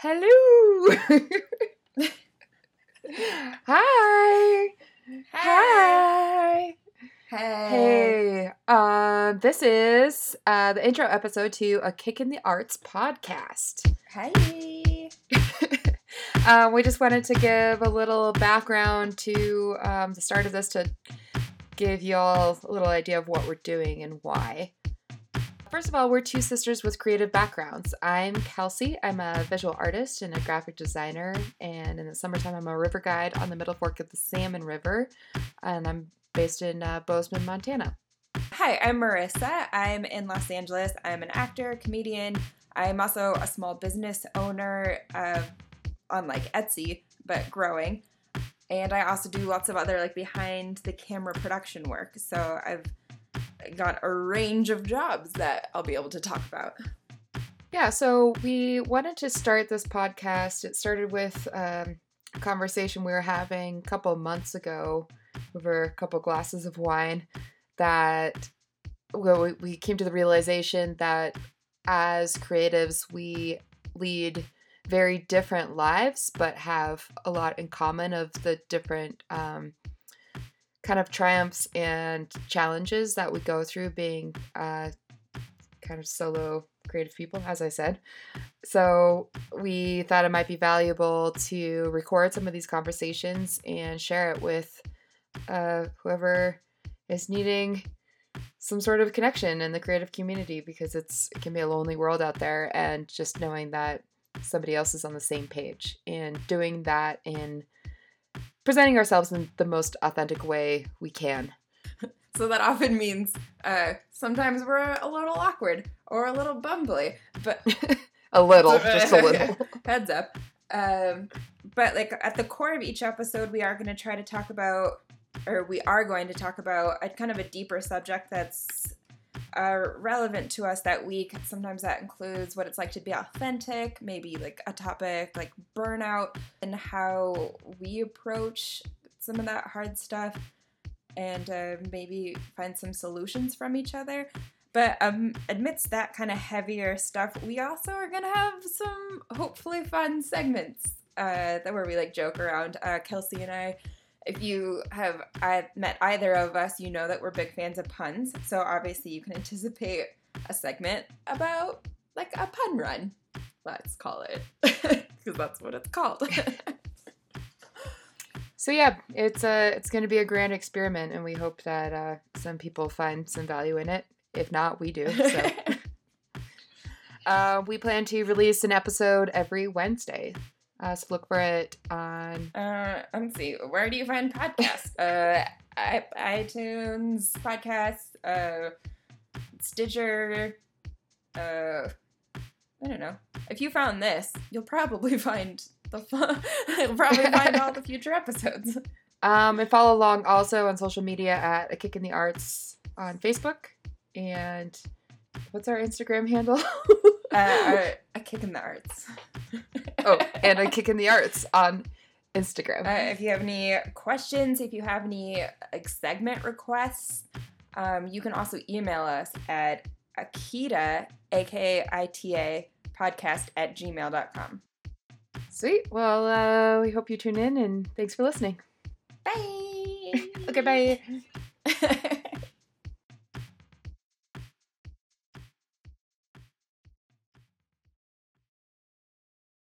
Hello. Hi. Hi. Hey. Hey. Um, this is uh, the intro episode to a Kick in the Arts podcast. Hey. um, we just wanted to give a little background to um, the start of this to give you all a little idea of what we're doing and why. First of all, we're two sisters with creative backgrounds. I'm Kelsey. I'm a visual artist and a graphic designer. And in the summertime, I'm a river guide on the Middle Fork of the Salmon River. And I'm based in uh, Bozeman, Montana. Hi, I'm Marisa. I'm in Los Angeles. I'm an actor, comedian. I'm also a small business owner uh, on like Etsy, but growing. And I also do lots of other like behind the camera production work. So I've got a range of jobs that I'll be able to talk about. Yeah, so we wanted to start this podcast. It started with um, a conversation we were having a couple months ago over a couple glasses of wine that well, we, we came to the realization that as creatives, we lead very different lives, but have a lot in common of the different um, kind of triumphs and challenges that we go through being uh, kind of solo creative people, as I said. So we thought it might be valuable to record some of these conversations and share it with uh, whoever is needing some sort of connection in the creative community because it's it can be a lonely world out there and just knowing that somebody else is on the same page and doing that in presenting ourselves in the most authentic way we can. So that often means uh, sometimes we're a little awkward or a little bumbly, but a little, just a little. heads up. Um, but like at the core of each episode, we are going to try to talk about, or we are going to talk about a kind of a deeper subject that's uh, relevant to us that week. Sometimes that includes what it's like to be authentic, maybe like a topic like burnout, and how we approach some of that hard stuff, and uh, maybe find some solutions from each other. But um, amidst that kind of heavier stuff, we also are gonna have some hopefully fun segments uh, that where we like joke around. Uh, Kelsey and I if you have met either of us, you know that we're big fans of puns. So obviously you can anticipate a segment about like a pun run. Let's call it because that's what it's called. so yeah, it's a it's going to be a grand experiment, and we hope that uh, some people find some value in it. If not, we do. So. uh, we plan to release an episode every Wednesday. Uh, so look for it on. Uh, let's see. Where do you find podcasts? uh, I, iTunes podcasts, uh, Stitcher. Uh, I don't know. If you found this, you'll probably find the fun. you'll probably find all the future episodes. Um, and follow along also on social media at a kick in the arts on Facebook and what's our Instagram handle? uh, a kick in the arts. Oh, and a kick in the arts on Instagram. Uh, if you have any questions, if you have any like segment requests, um, you can also email us at akita, A-K-I-T-A, podcast at gmail.com. Sweet. Well, uh, we hope you tune in and thanks for listening. Bye. okay, bye.